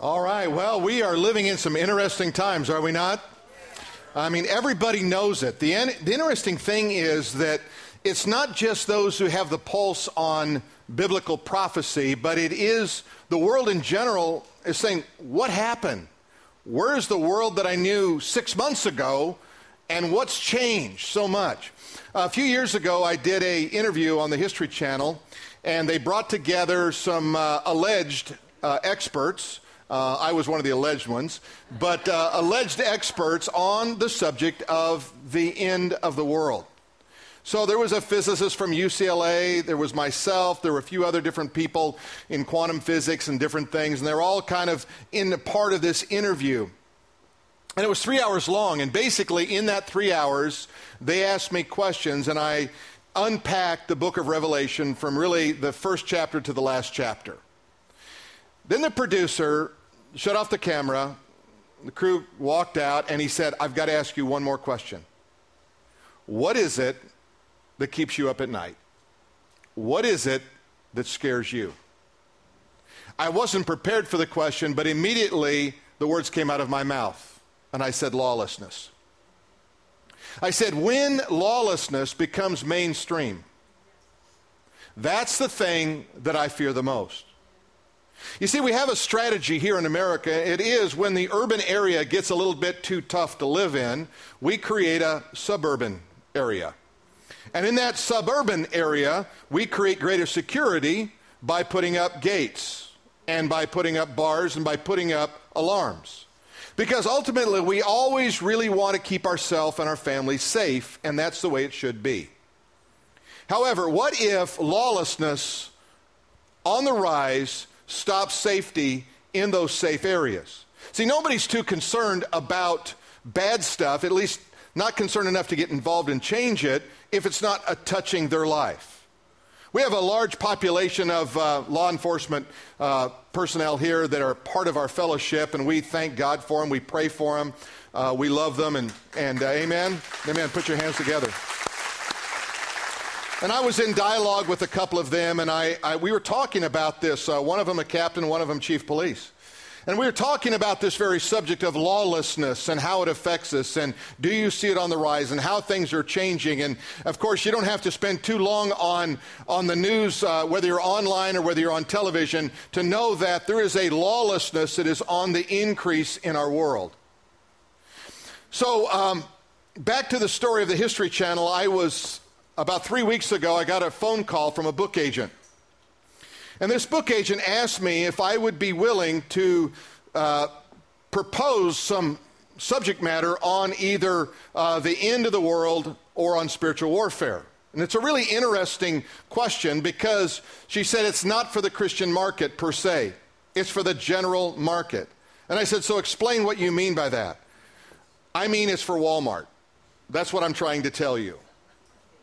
All right. Well, we are living in some interesting times, are we not? I mean, everybody knows it. The, the interesting thing is that it's not just those who have the pulse on biblical prophecy, but it is the world in general is saying, What happened? Where's the world that I knew six months ago, and what's changed so much? A few years ago, I did a interview on the History Channel, and they brought together some uh, alleged uh, experts. Uh, I was one of the alleged ones, but uh, alleged experts on the subject of the end of the world. So there was a physicist from UCLA, there was myself, there were a few other different people in quantum physics and different things, and they're all kind of in part of this interview. And it was three hours long, and basically in that three hours, they asked me questions, and I unpacked the book of Revelation from really the first chapter to the last chapter. Then the producer shut off the camera, the crew walked out, and he said, I've got to ask you one more question. What is it that keeps you up at night? What is it that scares you? I wasn't prepared for the question, but immediately the words came out of my mouth, and I said, lawlessness. I said, when lawlessness becomes mainstream, that's the thing that I fear the most. You see, we have a strategy here in America. It is when the urban area gets a little bit too tough to live in, we create a suburban area. And in that suburban area, we create greater security by putting up gates and by putting up bars and by putting up alarms. Because ultimately, we always really want to keep ourselves and our families safe, and that's the way it should be. However, what if lawlessness on the rise stops safety in those safe areas? See, nobody's too concerned about bad stuff, at least not concerned enough to get involved and change it if it's not a touching their life. We have a large population of uh, law enforcement uh, personnel here that are part of our fellowship, and we thank God for them. We pray for them. Uh, we love them, and, and uh, amen. Amen. Put your hands together. And I was in dialogue with a couple of them, and I, I we were talking about this. Uh, one of them a captain, one of them chief police. And we were talking about this very subject of lawlessness and how it affects us, and do you see it on the rise, and how things are changing. And of course, you don't have to spend too long on, on the news, uh, whether you're online or whether you're on television, to know that there is a lawlessness that is on the increase in our world. So, um, back to the story of the History Channel, I was about three weeks ago, I got a phone call from a book agent. And this book agent asked me if I would be willing to uh, propose some subject matter on either uh, the end of the world or on spiritual warfare. And it's a really interesting question because she said it's not for the Christian market per se, it's for the general market. And I said, So explain what you mean by that. I mean, it's for Walmart. That's what I'm trying to tell you.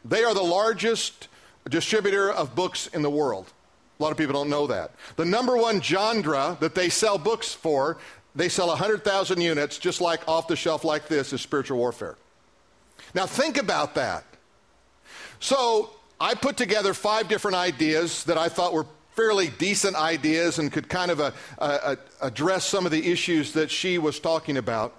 They are the largest distributor of books in the world. A lot of people don't know that. The number one genre that they sell books for, they sell 100,000 units, just like off the shelf like this, is spiritual warfare. Now, think about that. So, I put together five different ideas that I thought were fairly decent ideas and could kind of uh, uh, address some of the issues that she was talking about.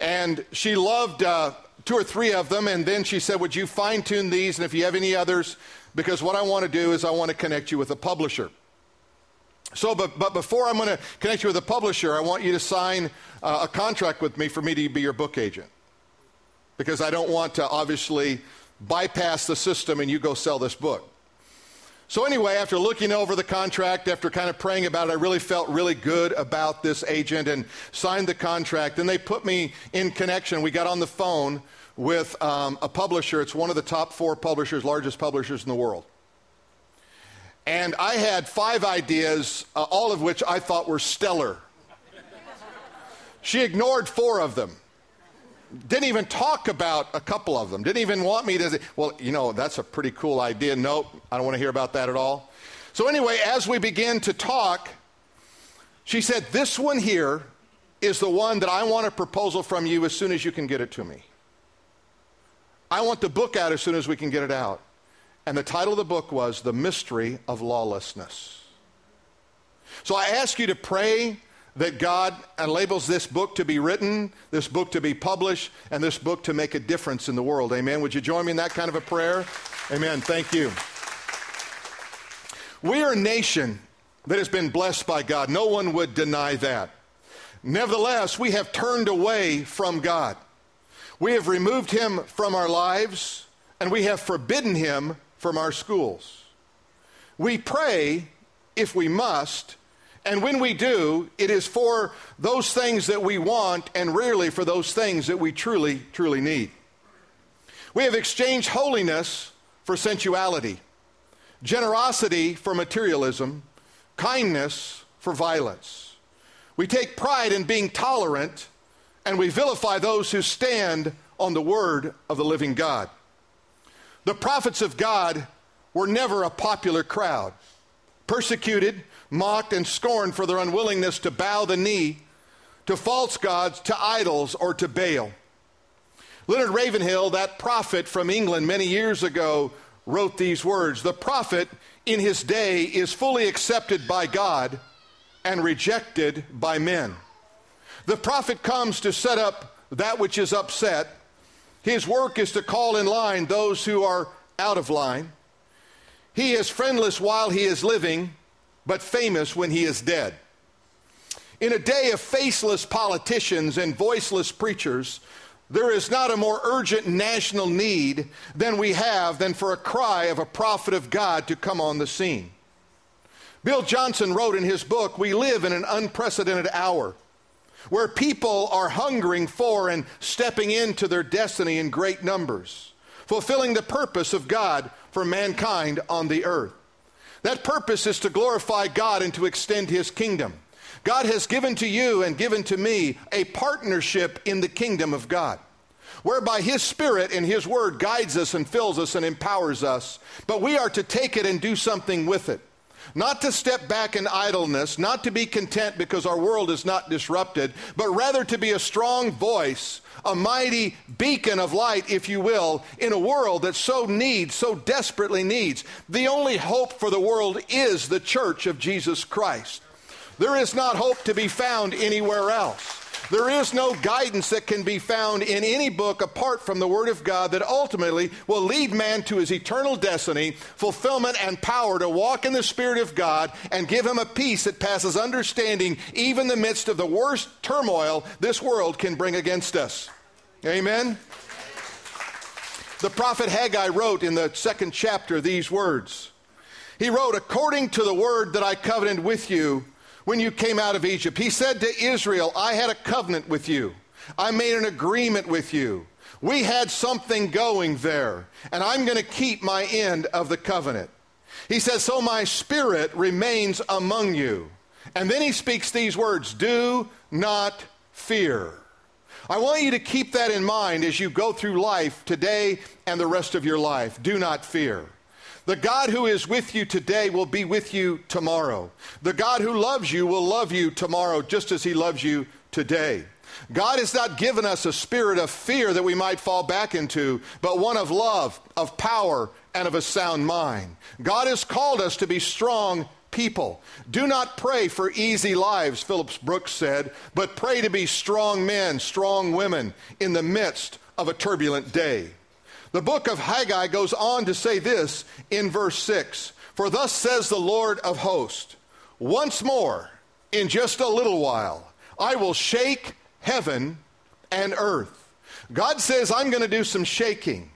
And she loved uh, two or three of them, and then she said, Would you fine tune these? And if you have any others, because what I want to do is I want to connect you with a publisher. So, but, but before I'm going to connect you with a publisher, I want you to sign uh, a contract with me for me to be your book agent. Because I don't want to obviously bypass the system and you go sell this book. So, anyway, after looking over the contract, after kind of praying about it, I really felt really good about this agent and signed the contract. And they put me in connection. We got on the phone with um, a publisher. It's one of the top four publishers, largest publishers in the world. And I had five ideas, uh, all of which I thought were stellar. She ignored four of them. Didn't even talk about a couple of them. Didn't even want me to well, you know, that's a pretty cool idea. Nope, I don't want to hear about that at all. So, anyway, as we began to talk, she said, This one here is the one that I want a proposal from you as soon as you can get it to me. I want the book out as soon as we can get it out. And the title of the book was The Mystery of Lawlessness. So I ask you to pray that God labels this book to be written, this book to be published, and this book to make a difference in the world. Amen. Would you join me in that kind of a prayer? Amen. Thank you. We are a nation that has been blessed by God. No one would deny that. Nevertheless, we have turned away from God. We have removed him from our lives, and we have forbidden him from our schools. We pray, if we must, and when we do, it is for those things that we want and rarely for those things that we truly, truly need. We have exchanged holiness for sensuality, generosity for materialism, kindness for violence. We take pride in being tolerant and we vilify those who stand on the word of the living God. The prophets of God were never a popular crowd, persecuted, mocked, and scorned for their unwillingness to bow the knee to false gods, to idols, or to Baal. Leonard Ravenhill, that prophet from England many years ago, wrote these words The prophet in his day is fully accepted by God and rejected by men. The prophet comes to set up that which is upset. His work is to call in line those who are out of line. He is friendless while he is living, but famous when he is dead. In a day of faceless politicians and voiceless preachers, there is not a more urgent national need than we have than for a cry of a prophet of God to come on the scene. Bill Johnson wrote in his book, We live in an unprecedented hour where people are hungering for and stepping into their destiny in great numbers, fulfilling the purpose of God for mankind on the earth. That purpose is to glorify God and to extend his kingdom. God has given to you and given to me a partnership in the kingdom of God, whereby His Spirit and His Word guides us and fills us and empowers us. But we are to take it and do something with it. Not to step back in idleness, not to be content because our world is not disrupted, but rather to be a strong voice, a mighty beacon of light, if you will, in a world that so needs, so desperately needs. The only hope for the world is the church of Jesus Christ. There is not hope to be found anywhere else. There is no guidance that can be found in any book apart from the Word of God that ultimately will lead man to his eternal destiny, fulfillment, and power to walk in the Spirit of God and give him a peace that passes understanding, even in the midst of the worst turmoil this world can bring against us. Amen? The prophet Haggai wrote in the second chapter these words. He wrote, According to the word that I covenanted with you, when you came out of Egypt. He said to Israel, I had a covenant with you, I made an agreement with you. We had something going there, and I'm going to keep my end of the covenant. He says, So my spirit remains among you. And then he speaks these words Do not fear. I want you to keep that in mind as you go through life today and the rest of your life. Do not fear. The God who is with you today will be with you tomorrow. The God who loves you will love you tomorrow just as he loves you today. God has not given us a spirit of fear that we might fall back into, but one of love, of power, and of a sound mind. God has called us to be strong people. Do not pray for easy lives, Phillips Brooks said, but pray to be strong men, strong women in the midst of a turbulent day. The book of Haggai goes on to say this in verse 6 For thus says the Lord of hosts, once more, in just a little while, I will shake heaven and earth. God says, I'm going to do some shaking.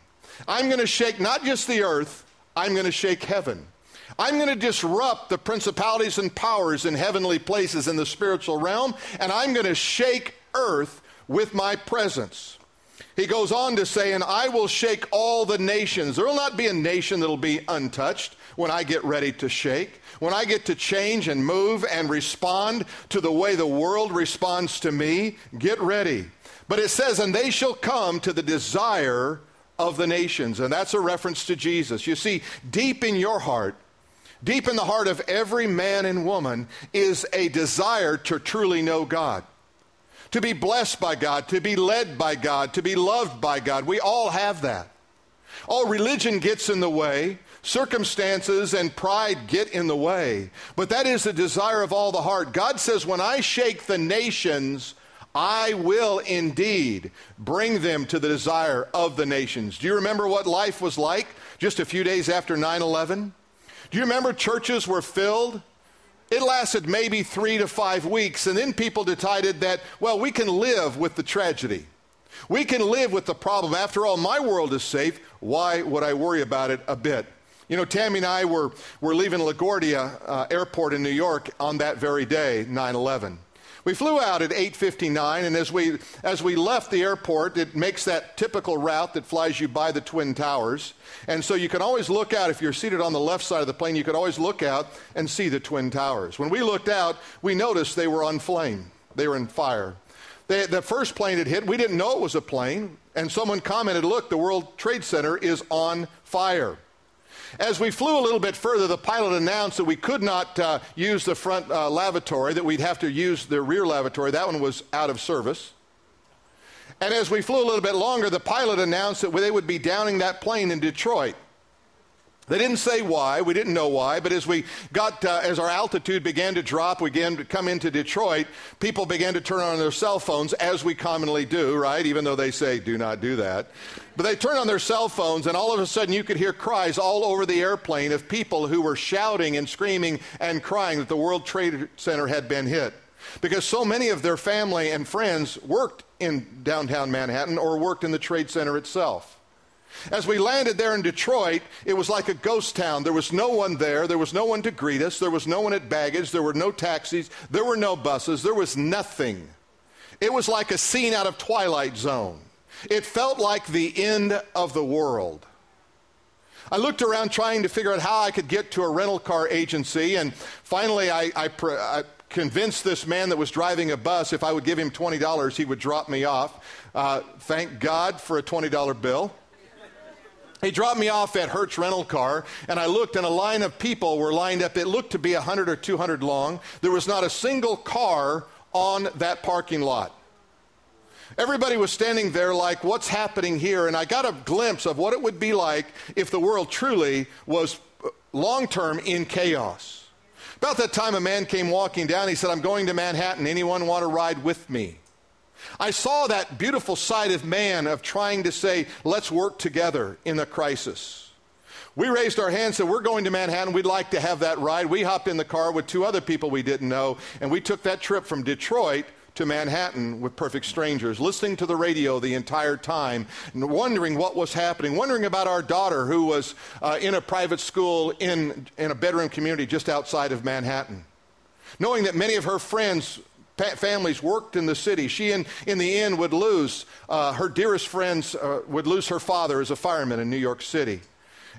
I'm going to shake not just the earth, I'm going to shake heaven. I'm going to disrupt the principalities and powers in heavenly places in the spiritual realm, and I'm going to shake earth with my presence. He goes on to say, And I will shake all the nations. There will not be a nation that will be untouched when I get ready to shake, when I get to change and move and respond to the way the world responds to me. Get ready. But it says, And they shall come to the desire of the nations. And that's a reference to Jesus. You see, deep in your heart, deep in the heart of every man and woman, is a desire to truly know God to be blessed by God, to be led by God, to be loved by God. We all have that. All religion gets in the way. Circumstances and pride get in the way, but that is the desire of all the heart. God says, When I shake the nations, I will indeed bring them to the desire of the nations. Do you remember what life was like just a few days after 9 11? Do you remember churches were filled? It lasted maybe three to five weeks, and then people decided that, well, we can live with the tragedy. We can live with the problem. After all, my world is safe. Why would I worry about it a bit? You know, Tammy and I were, were leaving LaGuardia uh, Airport in New York on that very day, 9 11. We flew out at 8:59, and as we as we left the airport, it makes that typical route that flies you by the twin towers, and so you can always look out if you're seated on the left side of the plane. You could always look out and see the twin towers. When we looked out, we noticed they were on flame. They were in fire. They, the first plane had hit. We didn't know it was a plane, and someone commented, "Look, the World Trade Center is on fire." As we flew a little bit further, the pilot announced that we could not uh, use the front uh, lavatory, that we'd have to use the rear lavatory. That one was out of service. And as we flew a little bit longer, the pilot announced that they would be downing that plane in Detroit. They didn't say why. We didn't know why. But as we got, uh, as our altitude began to drop, we began to come into Detroit. People began to turn on their cell phones, as we commonly do, right? Even though they say do not do that. But they turned on their cell phones, and all of a sudden you could hear cries all over the airplane of people who were shouting and screaming and crying that the World Trade Center had been hit. Because so many of their family and friends worked in downtown Manhattan or worked in the Trade Center itself. As we landed there in Detroit, it was like a ghost town. There was no one there. There was no one to greet us. There was no one at baggage. There were no taxis. There were no buses. There was nothing. It was like a scene out of Twilight Zone. It felt like the end of the world. I looked around trying to figure out how I could get to a rental car agency, and finally I, I, I convinced this man that was driving a bus if I would give him $20, he would drop me off. Uh, thank God for a $20 bill. He dropped me off at Hertz rental car, and I looked, and a line of people were lined up. It looked to be 100 or 200 long. There was not a single car on that parking lot. Everybody was standing there like, what's happening here? And I got a glimpse of what it would be like if the world truly was uh, long term in chaos. About that time, a man came walking down. He said, I'm going to Manhattan. Anyone want to ride with me? I saw that beautiful side of man of trying to say, let's work together in the crisis. We raised our hands, said, We're going to Manhattan. We'd like to have that ride. We hopped in the car with two other people we didn't know, and we took that trip from Detroit to Manhattan with perfect strangers, listening to the radio the entire time, wondering what was happening, wondering about our daughter who was uh, in a private school in, in a bedroom community just outside of Manhattan. Knowing that many of her friends families worked in the city. She, in, in the end, would lose uh, her dearest friends, uh, would lose her father as a fireman in New York City.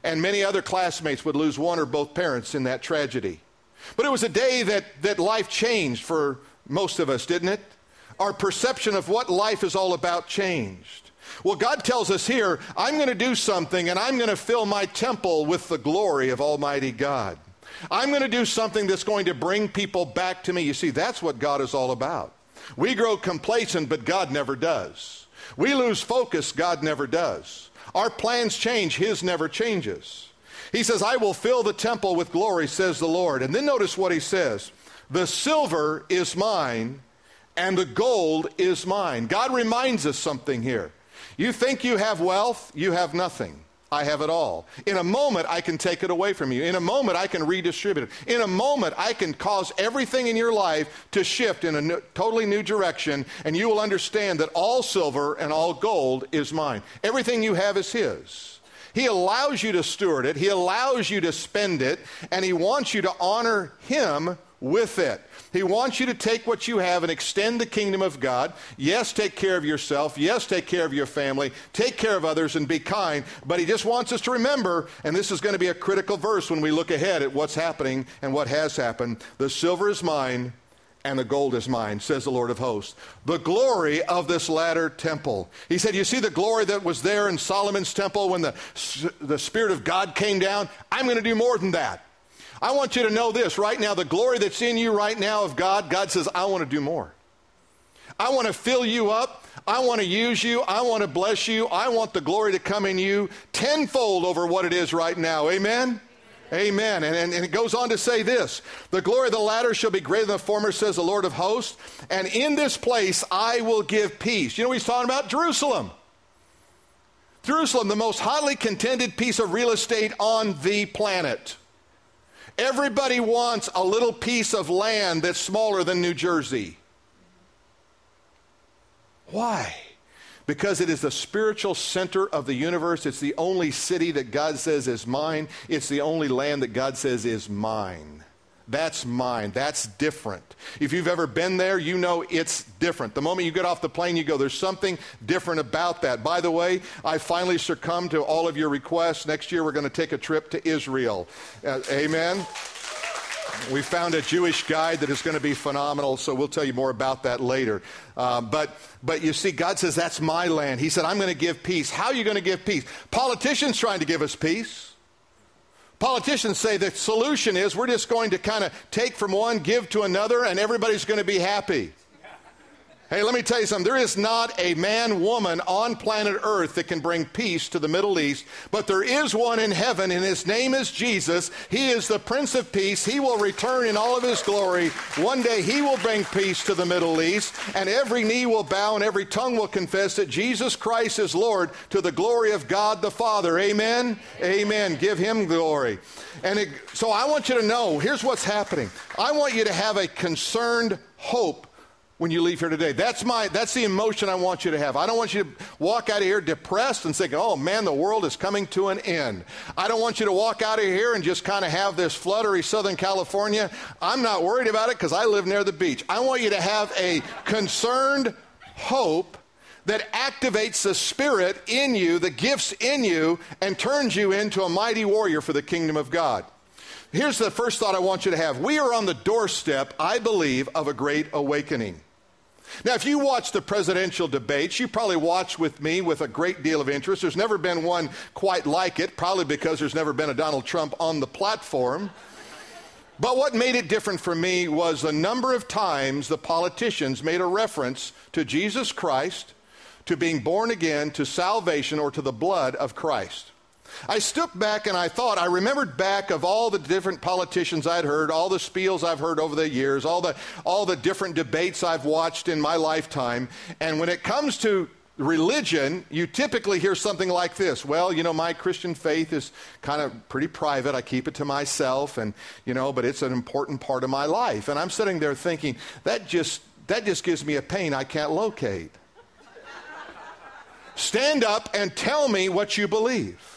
And many other classmates would lose one or both parents in that tragedy. But it was a day that, that life changed for most of us, didn't it? Our perception of what life is all about changed. Well, God tells us here, I'm going to do something and I'm going to fill my temple with the glory of Almighty God. I'm going to do something that's going to bring people back to me. You see, that's what God is all about. We grow complacent, but God never does. We lose focus, God never does. Our plans change, His never changes. He says, I will fill the temple with glory, says the Lord. And then notice what He says The silver is mine, and the gold is mine. God reminds us something here. You think you have wealth, you have nothing. I have it all. In a moment, I can take it away from you. In a moment, I can redistribute it. In a moment, I can cause everything in your life to shift in a new, totally new direction, and you will understand that all silver and all gold is mine. Everything you have is His. He allows you to steward it, He allows you to spend it, and He wants you to honor Him with it. He wants you to take what you have and extend the kingdom of God. Yes, take care of yourself. Yes, take care of your family. Take care of others and be kind. But he just wants us to remember, and this is going to be a critical verse when we look ahead at what's happening and what has happened. The silver is mine and the gold is mine, says the Lord of hosts. The glory of this latter temple. He said, You see the glory that was there in Solomon's temple when the, the Spirit of God came down? I'm going to do more than that. I want you to know this right now the glory that's in you right now of God, God says, I want to do more. I want to fill you up. I want to use you. I want to bless you. I want the glory to come in you tenfold over what it is right now. Amen? Amen. And, and, and, it goes on to say this The glory of the latter shall be greater than the former, says the Lord of hosts. And in this place I will give peace. You know he's talking about? Jerusalem. Jerusalem, the most hotly contended piece of real estate on the planet. Everybody wants a little piece of land that's smaller than New Jersey. Why? Because it is the spiritual center of the universe. It's the only city that God says is mine. It's the only land that God says is mine. That's mine. That's different. If you've ever been there, you know it's different. The moment you get off the plane, you go, there's something different about that. By the way, I finally succumbed to all of your requests. Next year, we're going to take a trip to Israel. Uh, amen. We found a Jewish guide that is going to be phenomenal, so we'll tell you more about that later. Um, but, but you see, God says, That's my land. He said, I'm going to give peace. How are you going to give peace? Politicians trying to give us peace. Politicians say the solution is we're just going to kind of take from one, give to another, and everybody's going to be happy. Hey, let me tell you something. There is not a man, woman on planet Earth that can bring peace to the Middle East, but there is one in heaven, and his name is Jesus. He is the Prince of Peace. He will return in all of his glory. One day he will bring peace to the Middle East, and every knee will bow and every tongue will confess that Jesus Christ is Lord to the glory of God the Father. Amen? Amen. Give him glory. And it, so I want you to know here's what's happening. I want you to have a concerned hope when you leave here today. That's my that's the emotion I want you to have. I don't want you to walk out of here depressed and thinking, "Oh man, the world is coming to an end." I don't want you to walk out of here and just kind of have this fluttery Southern California. I'm not worried about it cuz I live near the beach. I want you to have a concerned hope that activates the spirit in you, the gifts in you and turns you into a mighty warrior for the kingdom of God. Here's the first thought I want you to have. We are on the doorstep, I believe, of a great awakening. Now, if you watch the presidential debates, you probably watch with me with a great deal of interest. There's never been one quite like it, probably because there's never been a Donald Trump on the platform. But what made it different for me was the number of times the politicians made a reference to Jesus Christ, to being born again, to salvation, or to the blood of Christ. I stood back and I thought, I remembered back of all the different politicians I'd heard, all the spiels I've heard over the years, all the, all the different debates I've watched in my lifetime. And when it comes to religion, you typically hear something like this. Well, you know, my Christian faith is kind of pretty private. I keep it to myself and, you know, but it's an important part of my life. And I'm sitting there thinking, that just that just gives me a pain I can't locate. Stand up and tell me what you believe.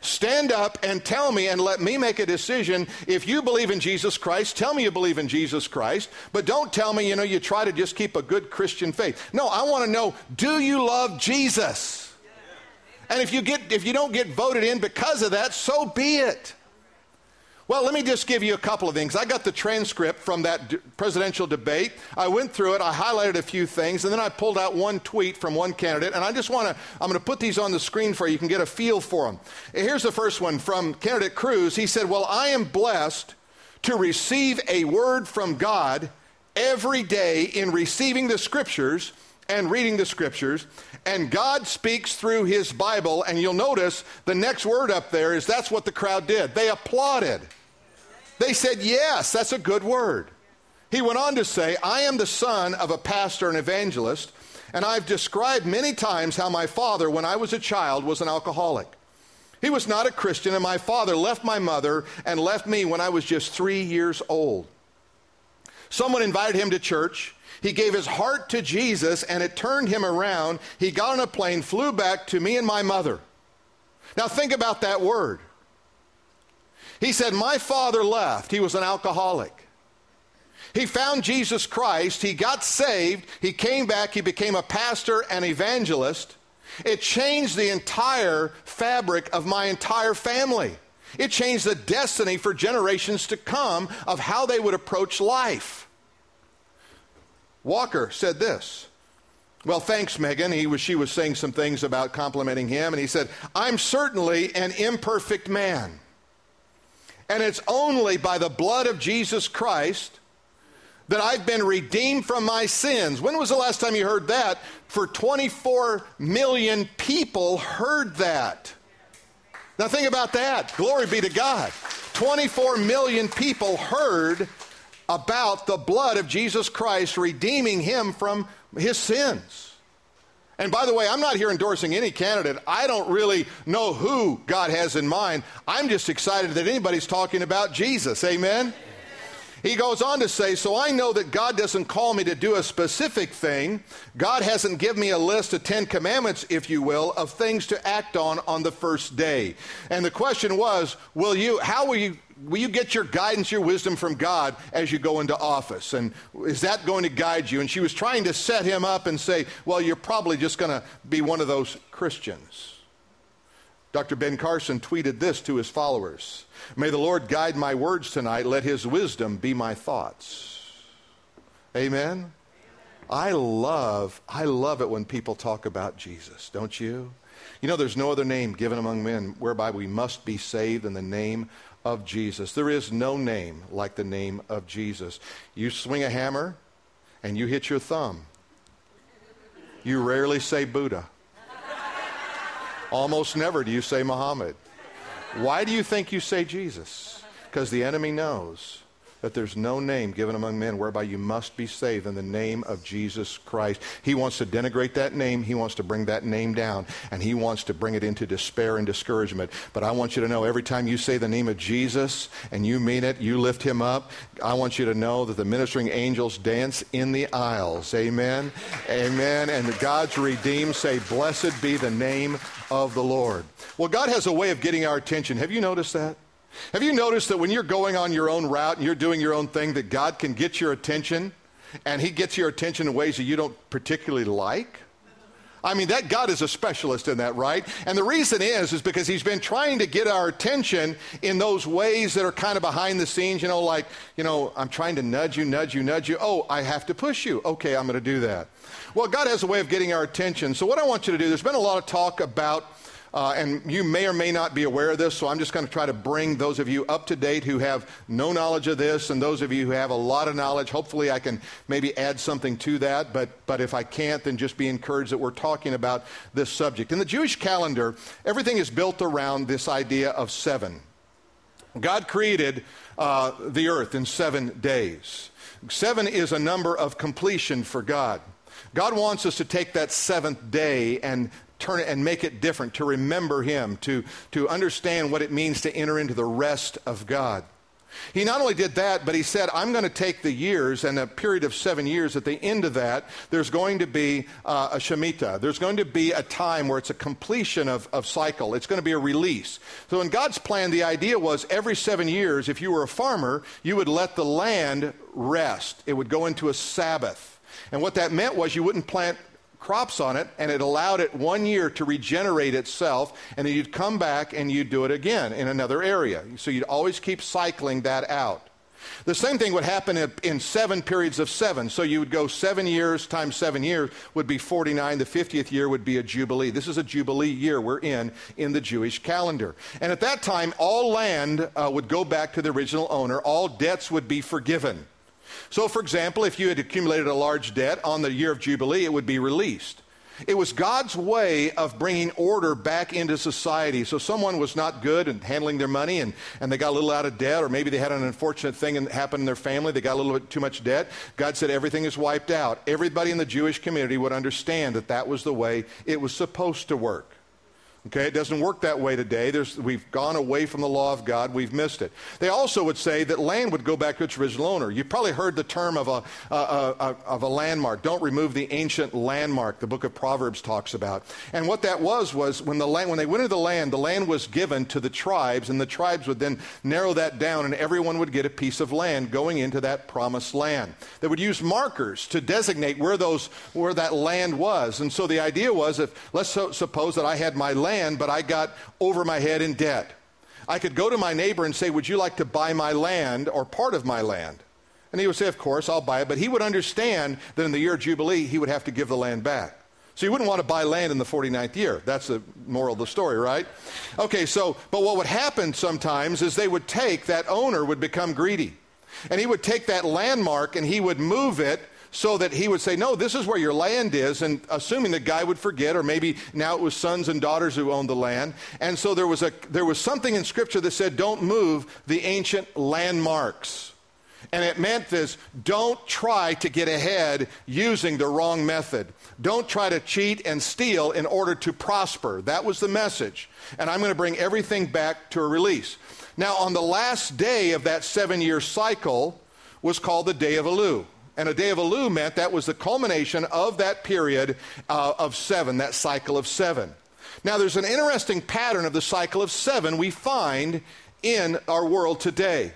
Stand up and tell me and let me make a decision. If you believe in Jesus Christ, tell me you believe in Jesus Christ, but don't tell me, you know, you try to just keep a good Christian faith. No, I want to know, do you love Jesus? And if you get if you don't get voted in because of that, so be it. Well, let me just give you a couple of things. I got the transcript from that d- presidential debate. I went through it, I highlighted a few things, and then I pulled out one tweet from one candidate. And I just want to, I'm going to put these on the screen for you. You can get a feel for them. Here's the first one from candidate Cruz. He said, Well, I am blessed to receive a word from God every day in receiving the scriptures and reading the scriptures, and God speaks through his Bible. And you'll notice the next word up there is that's what the crowd did. They applauded. They said, Yes, that's a good word. He went on to say, I am the son of a pastor and evangelist, and I've described many times how my father, when I was a child, was an alcoholic. He was not a Christian, and my father left my mother and left me when I was just three years old. Someone invited him to church. He gave his heart to Jesus, and it turned him around. He got on a plane, flew back to me and my mother. Now, think about that word. He said, My father left. He was an alcoholic. He found Jesus Christ. He got saved. He came back. He became a pastor and evangelist. It changed the entire fabric of my entire family. It changed the destiny for generations to come of how they would approach life. Walker said this. Well, thanks, Megyn. He was, she was saying some things about complimenting him, and he said, I'm certainly an imperfect man. And it's only by the blood of Jesus Christ that I've been redeemed from my sins. When was the last time you heard that? For 24 million people heard that. Now think about that. Glory be to God. 24 million people heard about the blood of Jesus Christ redeeming him from his sins. And by the way, I'm not here endorsing any candidate. I don't really know who God has in mind. I'm just excited that anybody's talking about Jesus. Amen? He goes on to say, So I know that God doesn't call me to do a specific thing. God hasn't given me a list of Ten Commandments, if you will, of things to act on on the first day. And the question was, will you, how will you, will you get your guidance, your wisdom from God as you go into office? And is that going to guide you? And she was trying to set him up and say, Well, you're probably just going to be one of those Christians. Dr. Ben Carson tweeted this to his followers May the Lord guide my words tonight. Let his wisdom be my thoughts. Amen. I love, I love it when people talk about Jesus, don't you? You know, there's no other name given among men whereby we must be saved in the name of Jesus. There is no name like the name of Jesus. You swing a hammer and you hit your thumb. You rarely say Buddha. Almost never do you say Muhammad. Why do you think you say Jesus? Because the enemy knows that there's no name given among men whereby you must be saved in the name of Jesus Christ. He wants to denigrate that name. He wants to bring that name down, and he wants to bring it into despair and discouragement. But I want you to know every time you say the name of Jesus and you mean it, you lift him up, I want you to know that the ministering angels dance in the aisles. Amen. Amen. And the God's redeemed say, Blessed be the name of the Lord. Well, God has a way of getting our attention. Have you noticed that? Have you noticed that when you're going on your own route and you're doing your own thing, that God can get your attention and He gets your attention in ways that you don't particularly like? I mean, that God is a specialist in that, right? And the reason is, is because He's been trying to get our attention in those ways that are kind of behind the scenes, you know, like, you know, I'm trying to nudge you, nudge you, nudge you. Oh, I have to push you. Okay, I'm going to do that. Well, God has a way of getting our attention. So, what I want you to do, there's been a lot of talk about uh, and you may or may not be aware of this, so I'm just going to try to bring those of you up to date who have no knowledge of this, and those of you who have a lot of knowledge. Hopefully, I can maybe add something to that, but, but if I can't, then just be encouraged that we're talking about this subject. In the Jewish calendar, everything is built around this idea of seven. God created uh, the earth in seven days. Seven is a number of completion for God. God wants us to take that seventh day and turn it and make it different, to remember Him, to, to understand what it means to enter into the rest of God. He not only did that, but he said, I'm going to take the years and a period of seven years. At the end of that, there's going to be uh, a Shemitah. There's going to be a time where it's a completion of, of cycle. It's going to be a release. So in God's plan, the idea was every seven years, if you were a farmer, you would let the land rest. It would go into a Sabbath. And what that meant was you wouldn't plant crops on it, and it allowed it one year to regenerate itself, and then you'd come back and you'd do it again in another area. So you'd always keep cycling that out. The same thing would happen in seven periods of seven. So you would go seven years times seven years would be 49. The 50th year would be a jubilee. This is a jubilee year we're in in the Jewish calendar. And at that time, all land uh, would go back to the original owner, all debts would be forgiven. So, for example, if you had accumulated a large debt on the year of Jubilee, it would be released. It was God's way of bringing order back into society. So someone was not good in handling their money and, and they got a little out of debt, or maybe they had an unfortunate thing happen in their family, they got a little bit too much debt. God said everything is wiped out. Everybody in the Jewish community would understand that that was the way it was supposed to work. Okay, it doesn't work that way today. There's, we've gone away from the law of God. We've missed it. They also would say that land would go back to its original owner. You've probably heard the term of a, a, of a landmark. Don't remove the ancient landmark, the book of Proverbs talks about. And what that was was when, the land, when they went into the land, the land was given to the tribes, and the tribes would then narrow that down, and everyone would get a piece of land going into that promised land. They would use markers to designate where, those, where that land was. And so the idea was if, let's so, suppose that I had my land but I got over my head in debt. I could go to my neighbor and say, Would you like to buy my land or part of my land? And he would say, Of course, I'll buy it. But he would understand that in the year of Jubilee, he would have to give the land back. So you wouldn't want to buy land in the 49th year. That's the moral of the story, right? Okay, so, but what would happen sometimes is they would take, that owner would become greedy. And he would take that landmark and he would move it so that he would say, No, this is where your land is, and assuming the guy would forget, or maybe now it was sons and daughters who owned the land. And so there was, a, there was something in Scripture that said, Don't move the ancient landmarks. And it meant this don't try to get ahead using the wrong method. Don't try to cheat and steal in order to prosper. That was the message. And I'm going to bring everything back to a release. Now, on the last day of that seven year cycle was called the Day of Elul. And a day of Elul meant that was the culmination of that period uh, of seven, that cycle of seven. Now, there's an interesting pattern of the cycle of seven we find in our world today.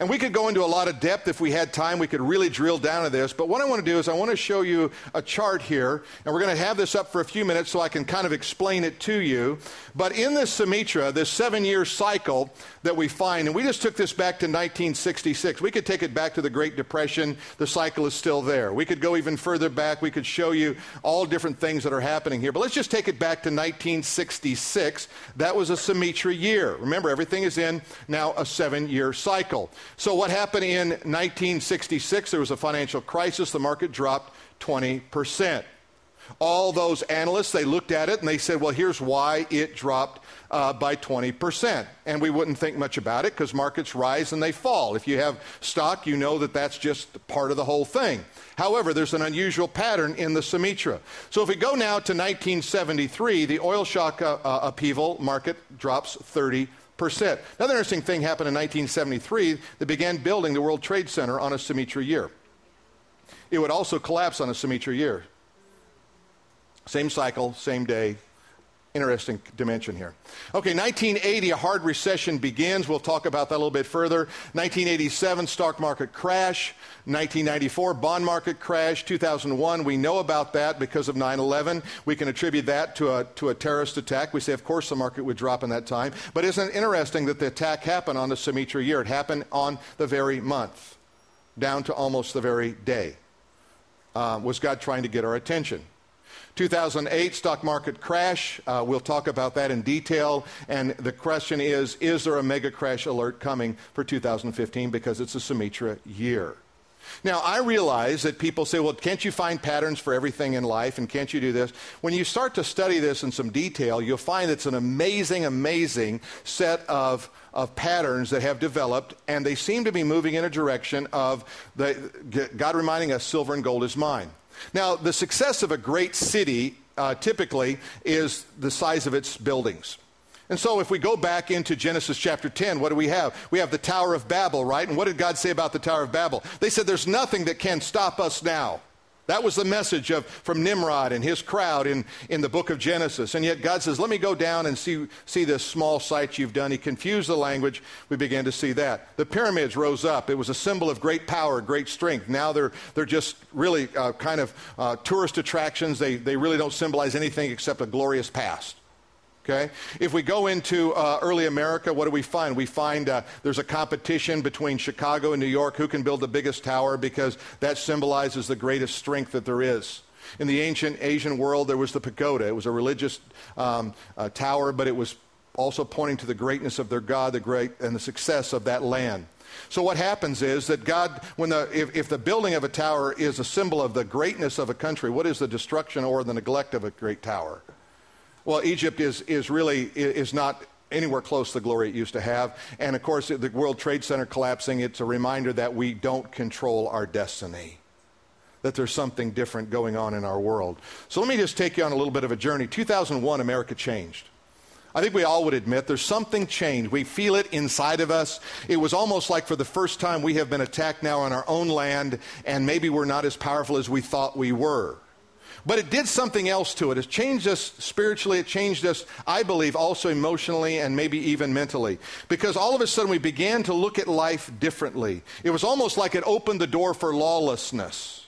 And we could go into a lot of depth if we had time. We could really drill down to this. But what I want to do is I want to show you a chart here. And we're going to have this up for a few minutes so I can kind of explain it to you. But in this Shemitah, this seven year cycle that we find, and we just took this back to 1966. We could take it back to the Great Depression. The cycle is still there. We could go even further back. We could show you all different things that are happening here. But let's just take it back to 1966. That was a Shemitah year. Remember, everything is in now a seven year cycle. So, what happened in 1966? There was a financial crisis. The market dropped 20%. All those analysts, they looked at it and they said, well, here's why it dropped uh, by 20%. And we wouldn't think much about it because markets rise and they fall. If you have stock, you know that that's just part of the whole thing. However, there's an unusual pattern in the Shemitah. So if we go now to 1973, the oil shock uh, uh, upheaval market drops 30 Another interesting thing happened in 1973. They began building the World Trade Center on a Shemitah year. It would also collapse on a Shemitah year. Same cycle, same day, interesting dimension here. Okay, 1980, a hard recession begins. We'll talk about that a little bit further. 1987, stock market crash. 1994, bond market crash. 2001, we know about that because of 9 11. We can attribute that to a, to a terrorist attack. We say, of course, the market would drop in that time. But isn't it interesting that the attack happened on the Shemitah year? It happened on the very month, down to almost the very day. Uh, was God trying to get our attention? 2008 stock market crash. Uh, we'll talk about that in detail. And the question is Is there a mega crash alert coming for 2015 because it's a Shemitah year? Now, I realize that people say, well, can't you find patterns for everything in life and can't you do this? When you start to study this in some detail, you'll find it's an amazing, amazing set of, of patterns that have developed, and they seem to be moving in a direction of the, God reminding us silver and gold is mine. Now, the success of a great city uh, typically is the size of its buildings. And so, if we go back into Genesis chapter 10, what do we have? We have the Tower of Babel, right? And what did God say about the Tower of Babel? They said, There's nothing that can stop us now. That was the message of, from Nimrod and his crowd in, in the book of Genesis. And yet God says, Let me go down and see, see this small site you've done. He confused the language. We began to see that. The pyramids rose up. It was a symbol of great power, great strength. Now they're, they're just really uh, kind of uh, tourist attractions. They, they really don't symbolize anything except a glorious past. Okay? If we go into uh, early America, what do we find? We find uh, there's a competition between Chicago and New York who can build the biggest tower because that symbolizes the greatest strength that there is. In the ancient Asian world, there was the pagoda. It was a religious um, uh, tower, but it was also pointing to the greatness of their God, the great and the success of that land. So what happens is that God, when the, if, if the building of a tower is a symbol of the greatness of a country, what is the destruction or the neglect of a great tower? Well, Egypt is, is really is not anywhere close to the glory it used to have. And of course, the World Trade Center collapsing, it's a reminder that we don't control our destiny. That there's something different going on in our world. So let me just take you on a little bit of a journey. 2001, America changed. I think we all would admit there's something changed. We feel it inside of us. It was almost like for the first time we have been attacked now on our own land, and maybe we're not as powerful as we thought we were. But it did something else to it. It changed us spiritually. It changed us, I believe, also emotionally and maybe even mentally. Because all of a sudden we began to look at life differently. It was almost like it opened the door for lawlessness.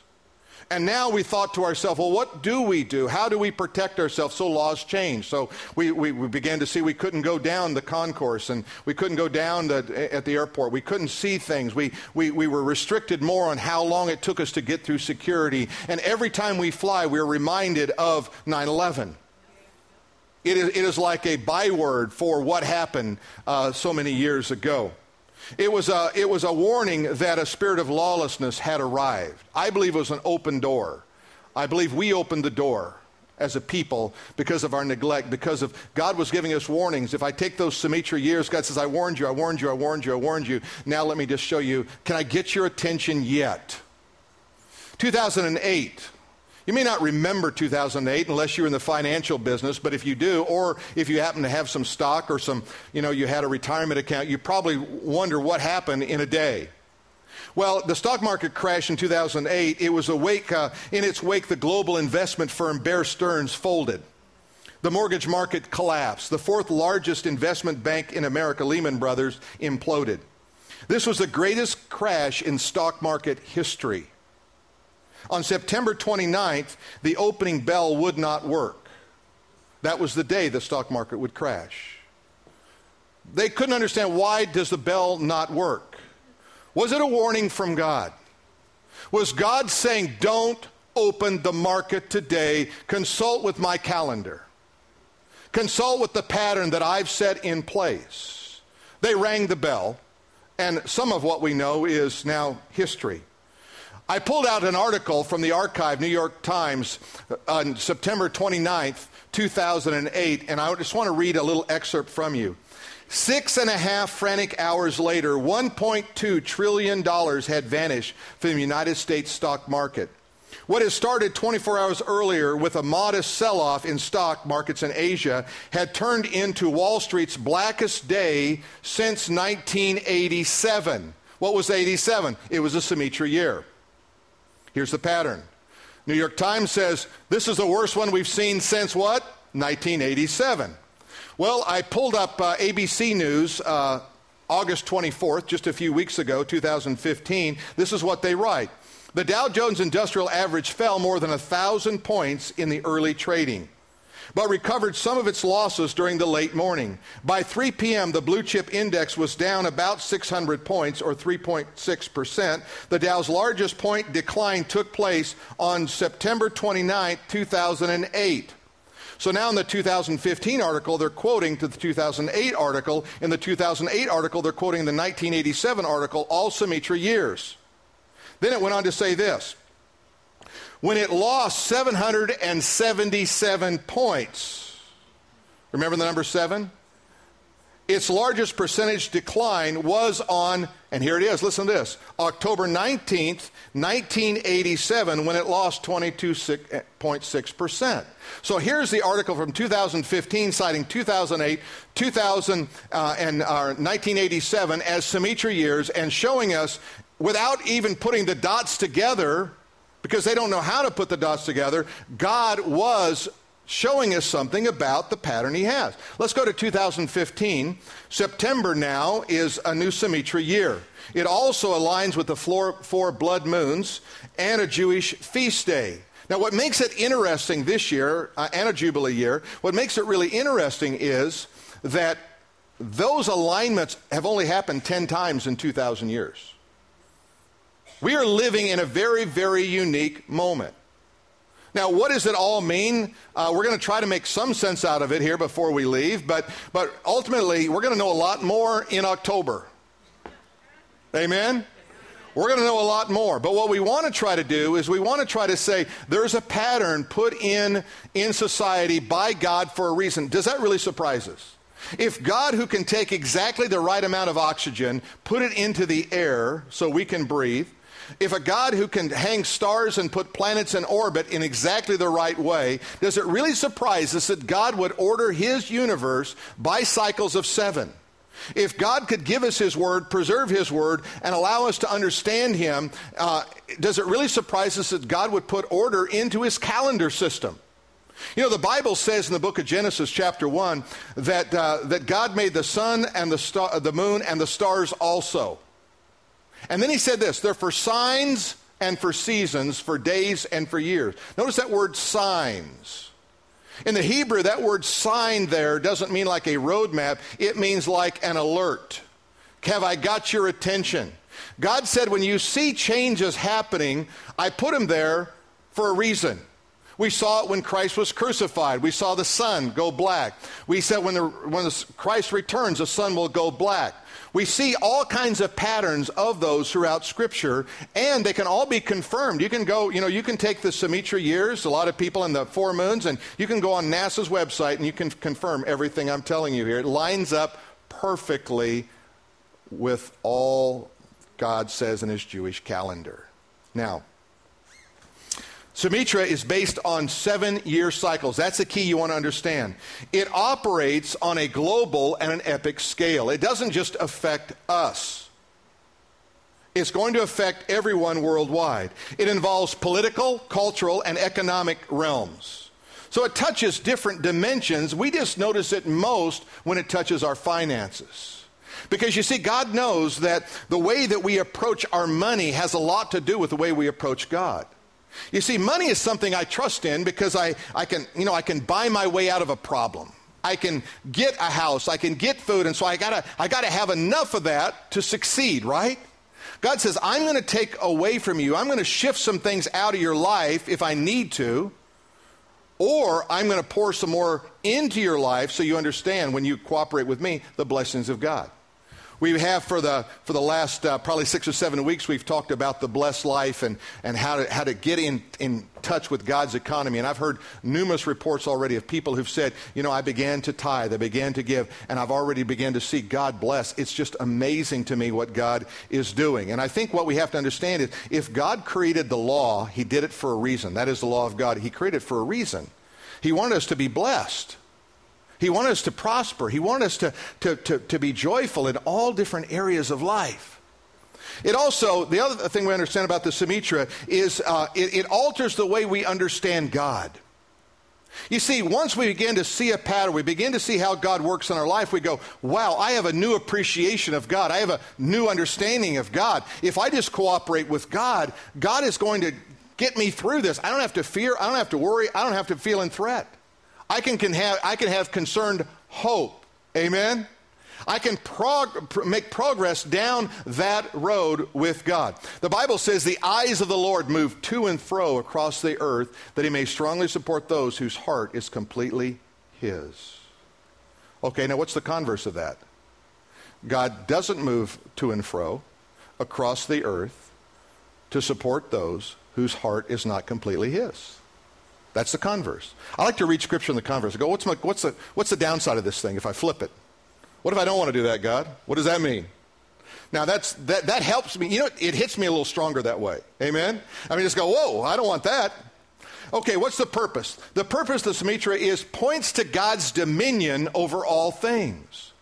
And now we thought to ourselves, well, what do we do? How do we protect ourselves? So laws changed. So we, we, we began to see we couldn't go down the concourse and we couldn't go down the, at the airport. We couldn't see things. We, we, we were restricted more on how long it took us to get through security. And every time we fly, we're reminded of 9 11. It is, it is like a byword for what happened uh, so many years ago. It was, a, it was a warning that a spirit of lawlessness had arrived. I believe it was an open door. I believe we opened the door as a people because of our neglect, because of God was giving us warnings. If I take those Shemitah years, God says, I warned you, I warned you, I warned you, I warned you. Now let me just show you. Can I get your attention yet? 2008. You may not remember 2008 unless you're in the financial business, but if you do, or if you happen to have some stock or some, you know, you had a retirement account, you probably wonder what happened in a day. Well, the stock market crashed in 2008. It was a wake, uh, in its wake, the global investment firm Bear Stearns folded. The mortgage market collapsed. The fourth largest investment bank in America, Lehman Brothers, imploded. This was the greatest crash in stock market history. On September 29th, the opening bell would not work. That was the day the stock market would crash. They couldn't understand why does the bell not work? Was it a warning from God? Was God saying, don't open the market today, consult with my calendar? Consult with the pattern that I've set in place. They rang the bell, and some of what we know is now history. I pulled out an article from the archive, New York Times, on September 29th, 2008, and I just want to read a little excerpt from you. Six and a half frantic hours later, $1.2 trillion had vanished from the United States stock market. What had started 24 hours earlier with a modest sell off in stock markets in Asia had turned into Wall Street's blackest day since 1987. What was 87? It was a Shemitah year. Here's the pattern. New York Times says this is the worst one we've seen since what? 1987. Well, I pulled up uh, ABC News uh, August 24th, just a few weeks ago, 2015. This is what they write. The Dow Jones Industrial Average fell more than 1,000 points in the early trading but recovered some of its losses during the late morning. By 3 p.m., the blue chip index was down about 600 points, or 3.6%. The Dow's largest point decline took place on September 29, 2008. So now in the 2015 article, they're quoting to the 2008 article. In the 2008 article, they're quoting the 1987 article, all Shemitah years. Then it went on to say this when it lost 777 points. Remember the number seven? Its largest percentage decline was on, and here it is, listen to this, October 19th, 1987, when it lost 22.6%. So here's the article from 2015 citing 2008, 2000, uh, and uh, 1987 as Shemitah years and showing us, without even putting the dots together, because they don't know how to put the dots together, God was showing us something about the pattern he has. Let's go to 2015. September now is a new Shemitah year. It also aligns with the four blood moons and a Jewish feast day. Now, what makes it interesting this year, uh, and a Jubilee year, what makes it really interesting is that those alignments have only happened 10 times in 2,000 years. We are living in a very, very unique moment. Now, what does it all mean? Uh, we're going to try to make some sense out of it here before we leave, but, but ultimately, we're going to know a lot more in October. Amen? We're going to know a lot more. But what we want to try to do is we want to try to say there's a pattern put in in society by God for a reason. Does that really surprise us? If God, who can take exactly the right amount of oxygen, put it into the air so we can breathe, if a God who can hang stars and put planets in orbit in exactly the right way, does it really surprise us that God would order his universe by cycles of seven? If God could give us His Word, preserve His Word, and allow us to understand Him, uh, does it really surprise us that God would put order into His calendar system? You know, the Bible says in the book of Genesis, chapter 1, that, uh, that God made the sun and the, star, the moon and the stars also. And then he said this they're for signs and for seasons, for days and for years. Notice that word signs. In the Hebrew, that word sign there doesn't mean like a roadmap, it means like an alert. Have I got your attention? God said, when you see changes happening, I put them there for a reason. We saw it when Christ was crucified. We saw the sun go black. We said when, the, when the, Christ returns, the sun will go black. We see all kinds of patterns of those throughout Scripture, and they can all be confirmed. You can go, you know, you can take the Shemitah years, a lot of people in the four moons, and you can go on NASA's website and you can confirm everything I'm telling you here. It lines up perfectly with all God says in his Jewish calendar. Now, Shemitah is based on seven year cycles. That's the key you want to understand. It operates on a global and an epic scale. It doesn't just affect us, it's going to affect everyone worldwide. It involves political, cultural, and economic realms. So it touches different dimensions. We just notice it most when it touches our finances. Because you see, God knows that the way that we approach our money has a lot to do with the way we approach God. You see, money is something I trust in because I, I can, you know, I can buy my way out of a problem. I can get a house, I can get food, and so I gotta, I gotta have enough of that to succeed, right? God says, I'm to take away from you, I'm to shift some things out of your life if I need to, or I'm to pour some more into your life so you understand when you cooperate with me the blessings of God. We have for the, for the last uh, probably six or seven weeks, we've talked about the blessed life and, and how, to, how to get in, in touch with God's economy. And I've heard numerous reports already of people who've said, you know, I began to tithe, I began to give, and I've already began to see God bless. It's just amazing to me what God is doing. And I think what we have to understand is if God created the law, He did it for a reason. That is the law of God. He created it for a reason. He wanted us to be blessed. He wanted us to prosper. He wanted us to, to, to, to be joyful in all different areas of life. It also, the other thing we understand about the Shemitah is uh, it, it alters the way we understand God. You see, once we begin to see a pattern, we begin to see how God works in our life, we go, wow, I have a new appreciation of God. I have a new understanding of God. If I just cooperate with God, God is going to get me through this. I don't have to fear. I don't have to worry. I don't have to feel in threat. I can, can have, I can have concerned hope. Amen? I can prog- make progress down that road with God. The Bible says the eyes of the Lord move to and fro across the earth that he may strongly support those whose heart is completely his. Okay, now what's the converse of that? God doesn't move to and fro across the earth to support those whose heart is not completely his. That's the converse. I like to read scripture in the converse. I go, what's, my, what's, the, what's the downside of this thing if I flip it? What if I don't want to do that, God? What does that mean? Now that's, that, that helps me. You know, it hits me a little stronger that way. Amen? I mean, just go, whoa, I don't want that. Okay, what's the purpose? The purpose of Shemitah is points to God's dominion over all things.